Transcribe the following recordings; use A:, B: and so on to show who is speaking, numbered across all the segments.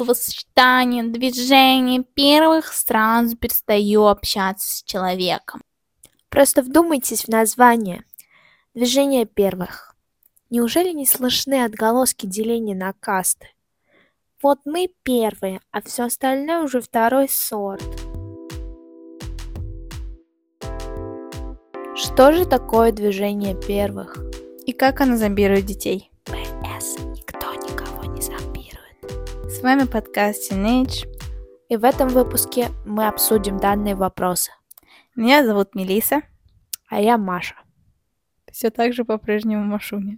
A: словосочетание движение первых сразу перестаю общаться с человеком.
B: Просто вдумайтесь в название. Движение первых. Неужели не слышны отголоски деления на касты? Вот мы первые, а все остальное уже второй сорт. Что же такое движение первых?
A: И как оно зомбирует детей?
B: ПС. Никто никого не зомбирует.
A: С вами подкаст Teenage.
B: И в этом выпуске мы обсудим данные вопросы.
A: Меня зовут Мелиса.
B: А я Маша.
A: Все так же по-прежнему Машуня.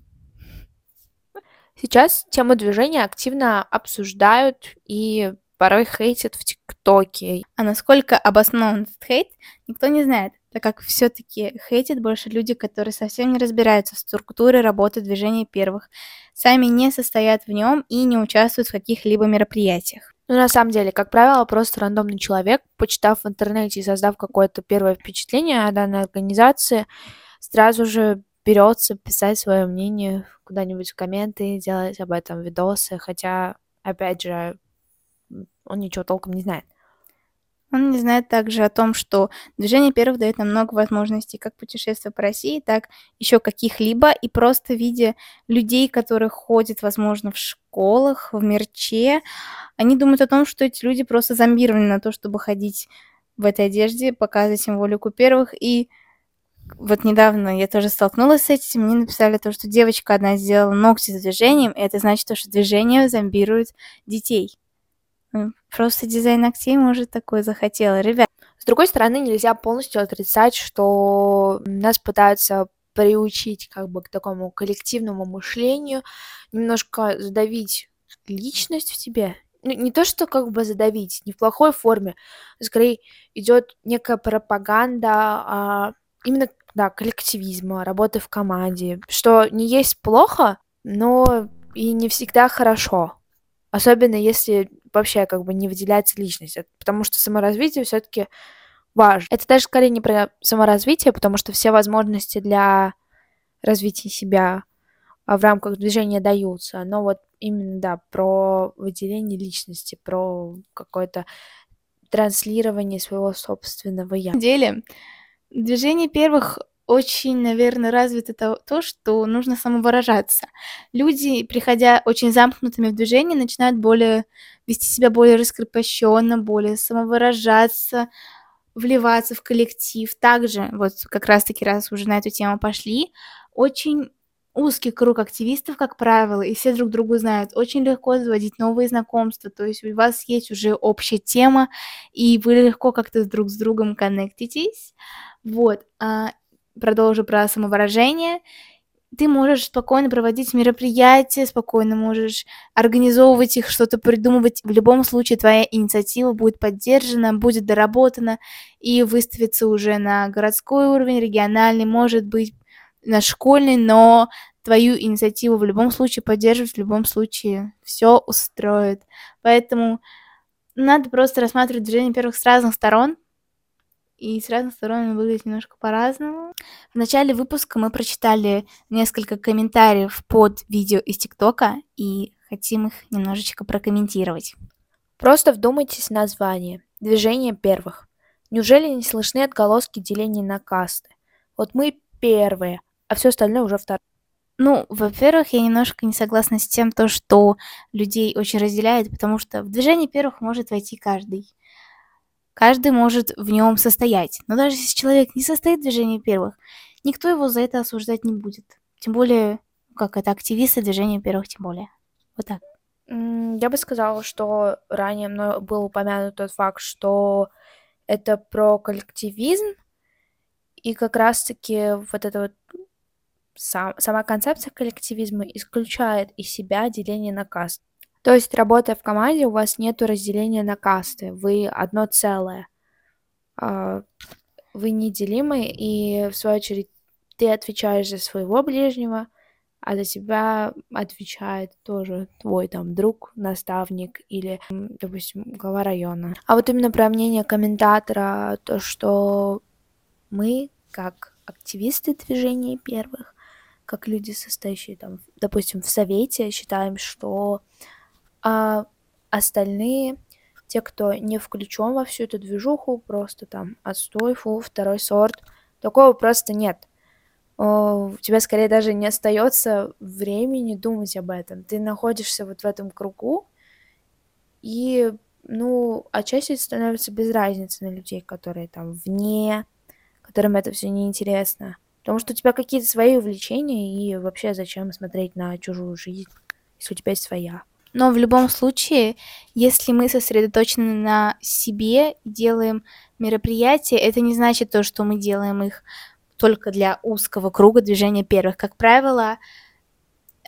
B: Сейчас тему движения активно обсуждают и порой хейтят в ТикТоке.
A: А насколько обоснован этот хейт, никто не знает, так как все-таки хейтят больше люди, которые совсем не разбираются в структуре работы движения первых, сами не состоят в нем и не участвуют в каких-либо мероприятиях.
B: Ну, на самом деле, как правило, просто рандомный человек, почитав в интернете и создав какое-то первое впечатление о данной организации, сразу же берется писать свое мнение куда-нибудь в комменты, делать об этом видосы, хотя, опять же, он ничего толком не знает.
A: Он не знает также о том, что движение первых дает нам много возможностей, как путешествия по России, так еще каких-либо, и просто видя людей, которые ходят, возможно, в школах, в мерче, они думают о том, что эти люди просто зомбированы на то, чтобы ходить в этой одежде, показывать символику первых, и вот недавно я тоже столкнулась с этим, мне написали то, что девочка одна сделала ногти с движением, и это значит, что движение зомбирует детей. Просто дизайн ногтей, может, такой захотела. Ребят,
B: С другой стороны, нельзя полностью отрицать, что нас пытаются приучить как бы к такому коллективному мышлению, немножко задавить личность в тебе. Ну, не то, что как бы задавить, не в плохой форме, скорее идет некая пропаганда а, именно, да, коллективизма, работы в команде, что не есть плохо, но и не всегда хорошо. Особенно если вообще как бы не выделяется личность, потому что саморазвитие все-таки важно. Это даже скорее не про саморазвитие, потому что все возможности для развития себя а, в рамках движения даются, но вот именно, да, про выделение личности, про какое-то транслирование своего собственного я.
A: на деле движение первых очень, наверное, развито то, то, что нужно самовыражаться. Люди, приходя очень замкнутыми в движение, начинают более вести себя более раскрепощенно, более самовыражаться, вливаться в коллектив. Также, вот как раз-таки, раз уже на эту тему пошли, очень узкий круг активистов, как правило, и все друг другу знают. Очень легко заводить новые знакомства, то есть у вас есть уже общая тема, и вы легко как-то друг с другом коннектитесь. Вот. Продолжу про самовыражение. Ты можешь спокойно проводить мероприятия, спокойно можешь организовывать их, что-то придумывать. В любом случае твоя инициатива будет поддержана, будет доработана и выставится уже на городской уровень, региональный, может быть, на школьный, но твою инициативу в любом случае поддерживают, в любом случае все устроит. Поэтому надо просто рассматривать движение первых с разных сторон, и с разных сторон он выглядит немножко по-разному. В начале выпуска мы прочитали несколько комментариев под видео из ТикТока и хотим их немножечко прокомментировать.
B: Просто вдумайтесь в название. Движение первых. Неужели не слышны отголоски деления на касты? Вот мы первые, а все остальное уже второе.
A: Ну, во-первых, я немножко не согласна с тем, то, что людей очень разделяет, потому что в движение первых может войти каждый. Каждый может в нем состоять. Но даже если человек не состоит в движении первых, никто его за это осуждать не будет. Тем более, как это активисты движения первых, тем более. Вот так.
B: Я бы сказала, что ранее мной был упомянут тот факт, что это про коллективизм, и как раз-таки вот эта вот сам- сама концепция коллективизма исключает из себя деление на касты. То есть, работая в команде, у вас нет разделения на касты, вы одно целое. А, Вы неделимы, и в свою очередь ты отвечаешь за своего ближнего, а за тебя отвечает тоже твой там друг, наставник или, допустим, глава района. А вот именно про мнение комментатора, то, что мы, как активисты движения первых, как люди, состоящие там, допустим, в совете, считаем, что а, остальные, те, кто не включен во всю эту движуху, просто там отстой, фу, второй сорт, такого просто нет. У тебя скорее даже не остается времени думать об этом. Ты находишься вот в этом кругу, и, ну, отчасти становится без разницы на людей, которые там вне, которым это все неинтересно. Потому что у тебя какие-то свои увлечения, и вообще зачем смотреть на чужую жизнь, если у тебя есть своя.
A: Но в любом случае, если мы сосредоточены на себе делаем мероприятия, это не значит то, что мы делаем их только для узкого круга движения первых. Как правило,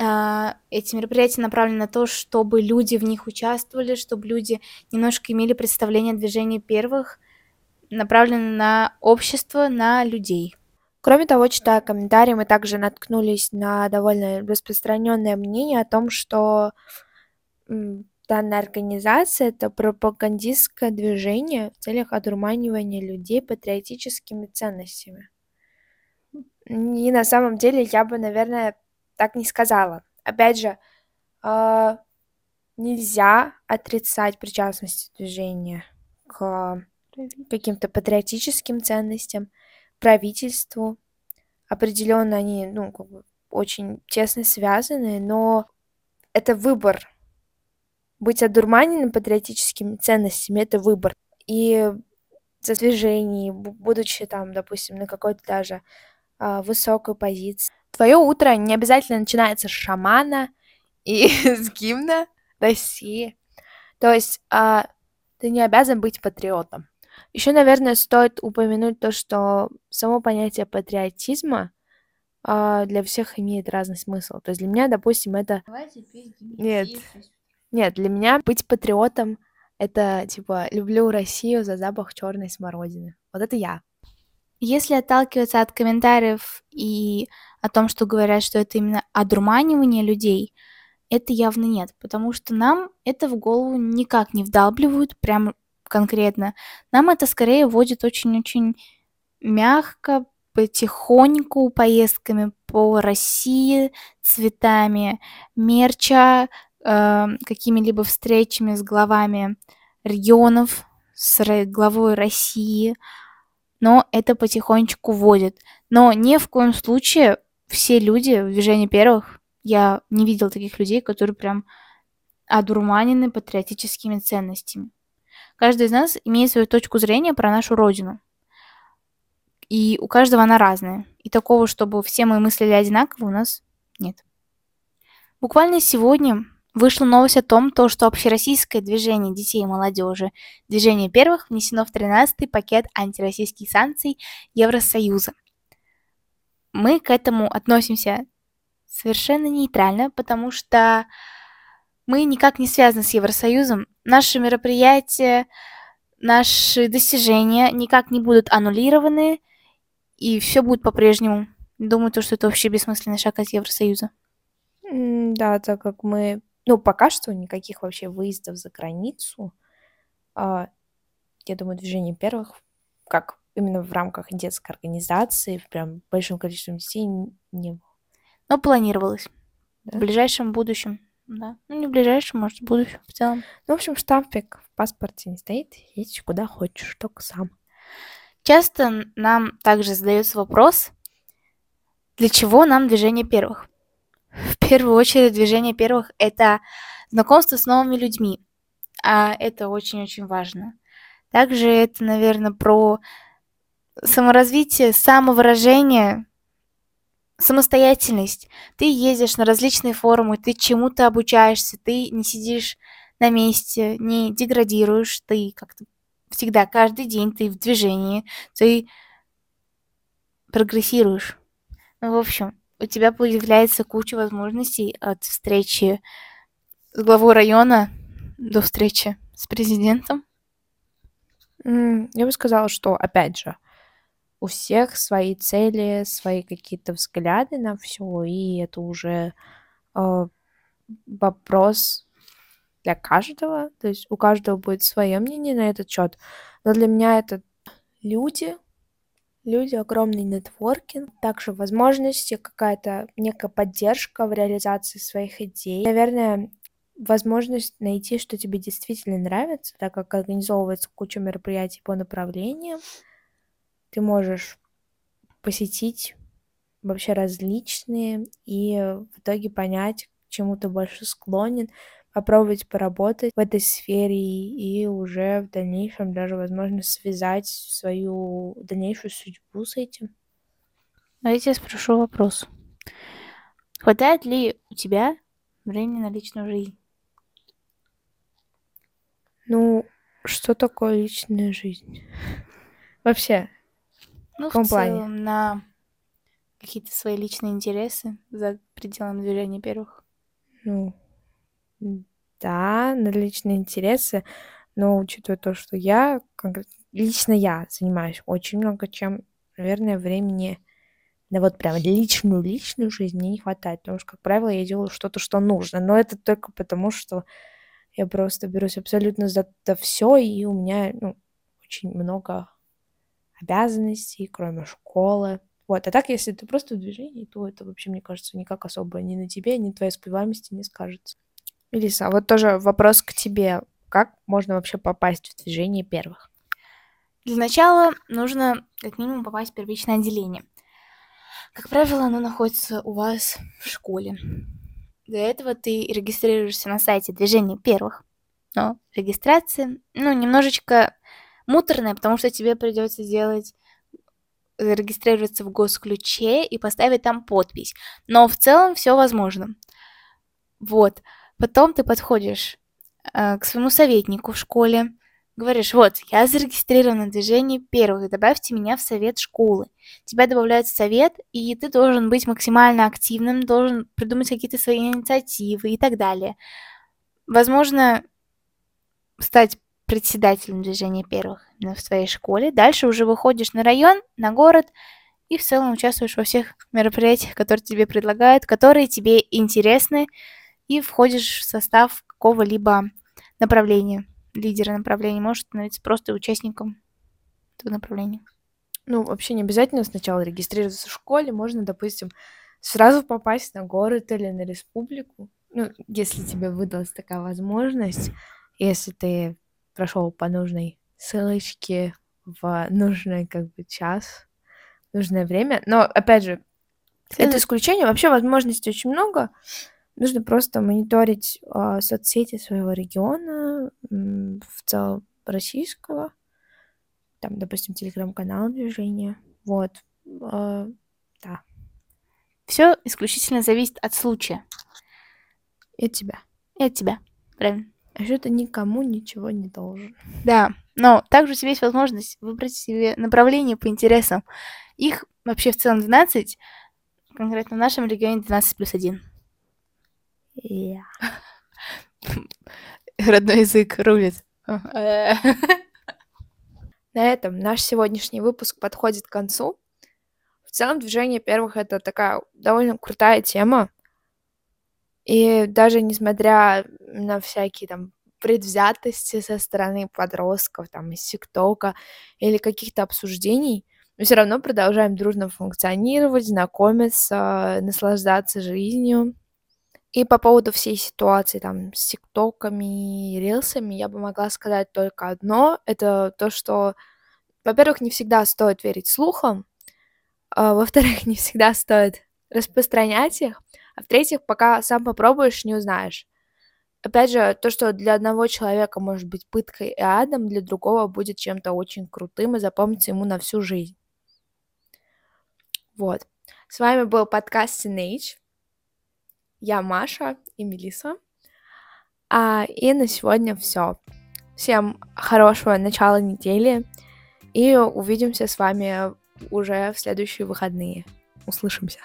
A: а, эти мероприятия направлены на то, чтобы люди в них участвовали, чтобы люди немножко имели представление о движении первых, направлены на общество, на людей.
B: Кроме того, читая комментарии, мы также наткнулись на довольно распространенное мнение о том, что данная организация это пропагандистское движение в целях одурманивания людей патриотическими ценностями. И на самом деле я бы, наверное, так не сказала. Опять же, э, нельзя отрицать причастность движения к каким-то патриотическим ценностям правительству. Определенно они, ну, как бы очень тесно связаны, но это выбор. Быть одурманенным патриотическими ценностями — это выбор. И за движение, будучи там, допустим, на какой-то даже а, высокой позиции. Твое утро не обязательно начинается с шамана и с гимна России. То есть а, ты не обязан быть патриотом. Еще, наверное, стоит упомянуть то, что само понятие патриотизма а, для всех имеет разный смысл. То есть для меня, допустим, это... Нет. Нет, для меня быть патриотом это типа люблю Россию за запах черной смородины. Вот это я.
A: Если отталкиваться от комментариев и о том, что говорят, что это именно одурманивание людей, это явно нет, потому что нам это в голову никак не вдалбливают, прям конкретно. Нам это скорее вводит очень-очень мягко, потихоньку, поездками по России, цветами мерча, э, какими-либо встречами с главами регионов, с главой России, но это потихонечку вводит. Но ни в коем случае все люди в движении первых, я не видел таких людей, которые прям одурманены патриотическими ценностями. Каждый из нас имеет свою точку зрения про нашу родину. И у каждого она разная. И такого, чтобы все мы мыслили одинаково, у нас нет. Буквально сегодня вышла новость о том, то, что общероссийское движение детей и молодежи, движение первых, внесено в 13-й пакет антироссийских санкций Евросоюза. Мы к этому относимся совершенно нейтрально, потому что мы никак не связаны с Евросоюзом. Наши мероприятия, наши достижения никак не будут аннулированы, и все будет по-прежнему. Думаю, то, что это вообще бессмысленный шаг от Евросоюза.
B: Да, так как мы, ну, пока что никаких вообще выездов за границу, а, я думаю, движение первых, как именно в рамках детской организации, прям большим количеством детей не было.
A: Но планировалось да? в ближайшем будущем. Да. Ну, не в ближайшем, может, в будущем в целом.
B: Ну, в общем, штампик в паспорте не стоит. Едешь куда хочешь, только сам.
A: Часто нам также задается вопрос, для чего нам движение первых? В первую очередь, движение первых — это знакомство с новыми людьми. А это очень-очень важно. Также это, наверное, про саморазвитие, самовыражение, самостоятельность. Ты ездишь на различные форумы, ты чему-то обучаешься, ты не сидишь на месте, не деградируешь, ты как-то всегда, каждый день ты в движении, ты прогрессируешь. Ну, в общем, у тебя появляется куча возможностей от встречи с главой района до встречи с президентом.
B: Я бы сказала, что, опять же, у всех свои цели, свои какие-то взгляды на все, и это уже э, вопрос для каждого, то есть у каждого будет свое мнение на этот счет. Но для меня это люди, люди, огромный нетворкинг, также возможности, какая-то некая поддержка в реализации своих идей. Наверное, возможность найти, что тебе действительно нравится, так как организовывается куча мероприятий по направлениям. Ты можешь посетить вообще различные и в итоге понять, к чему ты больше склонен, попробовать поработать в этой сфере и уже в дальнейшем даже, возможно, связать свою дальнейшую судьбу с этим.
A: Давайте я спрошу вопрос. Хватает ли у тебя времени на личную жизнь?
B: Ну, что такое личная жизнь? Вообще,
A: Ну,
B: в
A: в
B: каком плане?
A: целом, на какие-то свои личные интересы за пределами движения первых.
B: Ну, да, на личные интересы, но учитывая то, что я, лично я занимаюсь очень много чем, наверное, времени на вот прям личную-личную жизнь мне не хватает, потому что, как правило, я делаю что-то, что нужно, но это только потому, что я просто берусь абсолютно за все, и у меня, ну, очень много обязанностей, кроме школы. Вот, а так, если ты просто в движении, то это вообще, мне кажется, никак особо ни на тебе, ни твоей успеваемости не скажется. Элиса, а вот тоже вопрос к тебе. Как можно вообще попасть в движение первых?
A: Для начала нужно как минимум попасть в первичное отделение. Как правило, оно находится у вас в школе. Для этого ты регистрируешься на сайте движения первых. Но регистрация, ну, немножечко муторная, потому что тебе придется сделать зарегистрироваться в госключе и поставить там подпись. Но в целом все возможно. Вот. Потом ты подходишь э, к своему советнику в школе, говоришь, вот, я зарегистрирован на движении первых, добавьте меня в совет школы. Тебя добавляют в совет, и ты должен быть максимально активным, должен придумать какие-то свои инициативы и так далее. Возможно, стать председателем движения первых в своей школе. Дальше уже выходишь на район, на город и в целом участвуешь во всех мероприятиях, которые тебе предлагают, которые тебе интересны, и входишь в состав какого-либо направления. Лидера направления можешь становиться просто участником этого направления.
B: Ну, вообще не обязательно сначала регистрироваться в школе, можно, допустим, сразу попасть на город или на республику. Ну, если тебе выдалась такая возможность, если ты прошел по нужной ссылочке в нужный как бы час, нужное время. Но, опять же, это исключение. Вообще возможностей очень много. Нужно просто мониторить э, соцсети своего региона, в целом российского. Там, допустим, телеграм-канал движения. Вот. Э, да.
A: Все исключительно зависит от случая.
B: И от тебя.
A: И от тебя. Правильно.
B: А что ты никому ничего не должен.
A: Да, но также у тебя есть возможность выбрать себе направление по интересам. Их вообще в целом 12, конкретно в нашем регионе 12 плюс 1.
B: Yeah.
A: Родной язык рулит.
B: На этом наш сегодняшний выпуск подходит к концу. В целом движение первых это такая довольно крутая тема. И даже несмотря на всякие там предвзятости со стороны подростков, там, из ТикТока или каких-то обсуждений, мы все равно продолжаем дружно функционировать, знакомиться, наслаждаться жизнью. И по поводу всей ситуации там с ТикТоками и рилсами я бы могла сказать только одно. Это то, что, во-первых, не всегда стоит верить слухам, а, во-вторых, не всегда стоит распространять их, а в-третьих, пока сам попробуешь, не узнаешь. Опять же, то, что для одного человека может быть пыткой и адом, для другого будет чем-то очень крутым и запомнится ему на всю жизнь. Вот. С вами был подкаст Teenage. Я Маша и Мелиса. А, и на сегодня все. Всем хорошего начала недели. И увидимся с вами уже в следующие выходные. Услышимся.